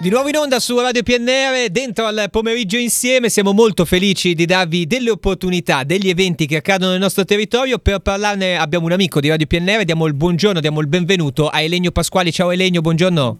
Di nuovo in onda su Radio PNR, dentro al pomeriggio insieme, siamo molto felici di darvi delle opportunità, degli eventi che accadono nel nostro territorio. Per parlarne abbiamo un amico di Radio PNR, diamo il buongiorno, diamo il benvenuto a Elenio Pasquali. Ciao Elenio, buongiorno.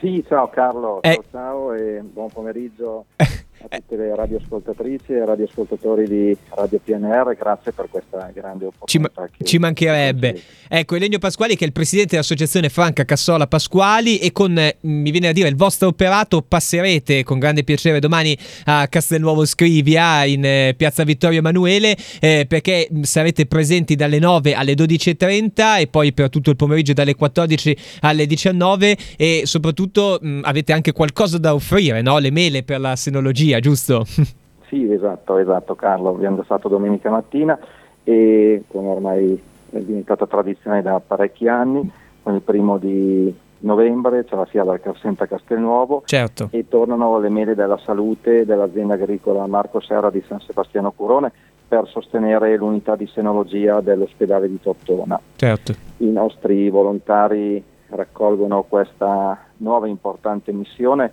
Sì, ciao Carlo, eh. ciao, ciao e buon pomeriggio a tutte le radioascoltatrici e radioascoltatori di Radio PNR, grazie per questa grande opportunità. Ci, ci mancherebbe. Ecco, Elenio Pasquali che è il presidente dell'associazione Franca Cassola Pasquali e con, mi viene a dire, il vostro operato passerete con grande piacere domani a Castelnuovo Scrivia in eh, piazza Vittorio Emanuele eh, perché sarete presenti dalle 9 alle 12.30 e poi per tutto il pomeriggio dalle 14 alle 19 e soprattutto mh, avete anche qualcosa da offrire, no? le mele per la senologia via, giusto? Sì, esatto, esatto Carlo, abbiamo stato domenica mattina e come ormai è diventata tradizione da parecchi anni, con il primo di novembre c'è la fiera del Carsenta Castelnuovo certo. e tornano le mele della salute dell'azienda agricola Marco Serra di San Sebastiano Curone per sostenere l'unità di senologia dell'ospedale di Tortona. Certo. I nostri volontari raccolgono questa nuova importante missione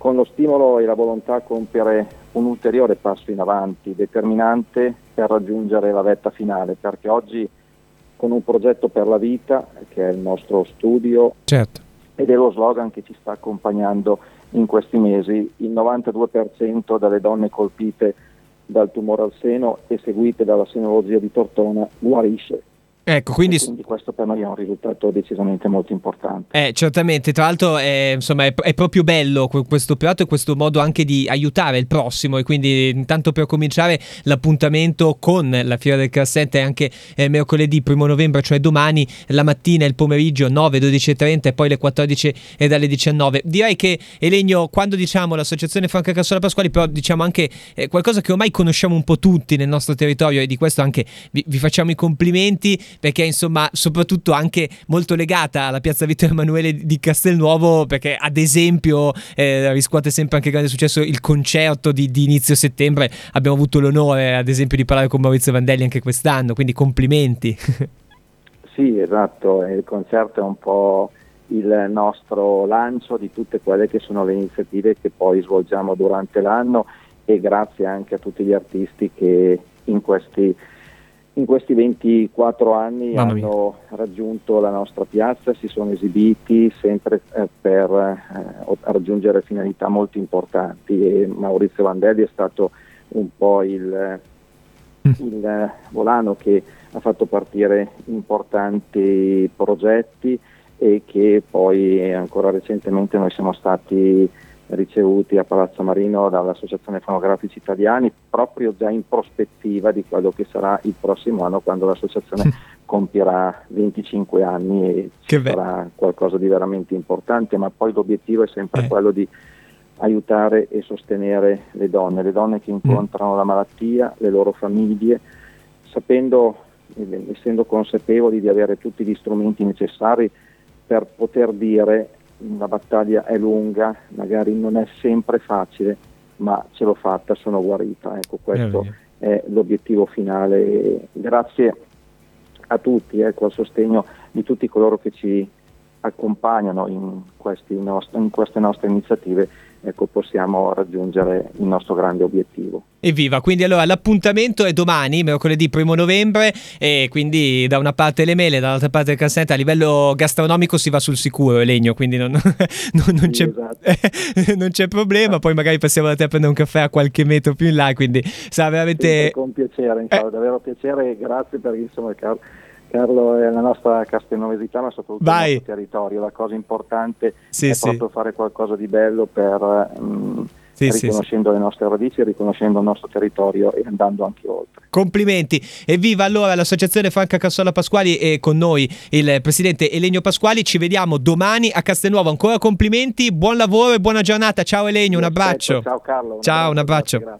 con lo stimolo e la volontà a compiere un ulteriore passo in avanti determinante per raggiungere la vetta finale, perché oggi con un progetto per la vita, che è il nostro studio, certo. ed è lo slogan che ci sta accompagnando in questi mesi, il 92% delle donne colpite dal tumore al seno e seguite dalla senologia di Tortona guarisce Ecco, quindi... quindi... questo per noi è un risultato decisamente molto importante. Eh, certamente, tra l'altro è, insomma, è, è, proprio bello questo operato e questo modo anche di aiutare il prossimo e quindi intanto per cominciare l'appuntamento con la Fiera del Cassette è anche eh, mercoledì 1 novembre, cioè domani, la mattina il pomeriggio 9, 12.30 e poi le 14 e dalle 19. Direi che Elenio, quando diciamo l'associazione Franca Cassola Pasquali, però diciamo anche eh, qualcosa che ormai conosciamo un po' tutti nel nostro territorio e di questo anche vi, vi facciamo i complimenti perché insomma soprattutto anche molto legata alla piazza Vittorio Emanuele di Castelnuovo perché ad esempio eh, riscuote sempre anche grande successo il concerto di, di, inizio settembre. Abbiamo avuto l'onore ad esempio di parlare con Maurizio Vandelli anche quest'anno quindi complimenti. Sì esatto il concerto è un po' il nostro lancio di tutte quelle che sono le iniziative che poi svolgiamo durante l'anno e grazie anche a tutti gli artisti che in questi in questi 24 anni Mamma hanno mia. raggiunto la nostra piazza, si sono esibiti sempre eh, per eh, raggiungere finalità molto importanti e Maurizio Vandelli è stato un po' il, mm. il volano che ha fatto partire importanti progetti e che poi ancora recentemente noi siamo stati ricevuti a Palazzo Marino dall'Associazione Fonografici Italiani proprio già in prospettiva di quello che sarà il prossimo anno quando l'associazione compierà 25 anni e che sarà qualcosa di veramente importante, ma poi l'obiettivo è sempre eh. quello di aiutare e sostenere le donne, le donne che mm. incontrano mm. la malattia, le loro famiglie, sapendo, essendo consapevoli di avere tutti gli strumenti necessari per poter dire la battaglia è lunga, magari non è sempre facile, ma ce l'ho fatta, sono guarita. Ecco, questo è l'obiettivo finale. Grazie a tutti, ecco, al sostegno di tutti coloro che ci accompagnano in, nost- in queste nostre iniziative ecco, possiamo raggiungere il nostro grande obiettivo. Evviva, quindi allora l'appuntamento è domani, mercoledì 1 novembre, e quindi da una parte le mele, dall'altra parte il cassetta, a livello gastronomico si va sul sicuro, Legno, quindi non, non, non, c'è, esatto. non, c'è, problema, poi magari passiamo da te a prendere un caffè a qualche metro più in là, quindi sarà veramente... Sì, con piacere, eh. davvero piacere e grazie per insomma, Carlo Carlo è la nostra castenovesità, ma soprattutto Vai. il nostro territorio. La cosa importante sì, è sì. proprio fare qualcosa di bello per... Um, sì, riconoscendo sì, le nostre radici, riconoscendo il nostro territorio e andando anche oltre. Complimenti, evviva allora l'associazione Franca Cassola Pasquali e con noi il presidente Elenio Pasquali, ci vediamo domani a Castelnuovo, ancora complimenti, buon lavoro e buona giornata, ciao Elenio, un abbraccio. Ciao Carlo. Ciao, un abbraccio. Grazie.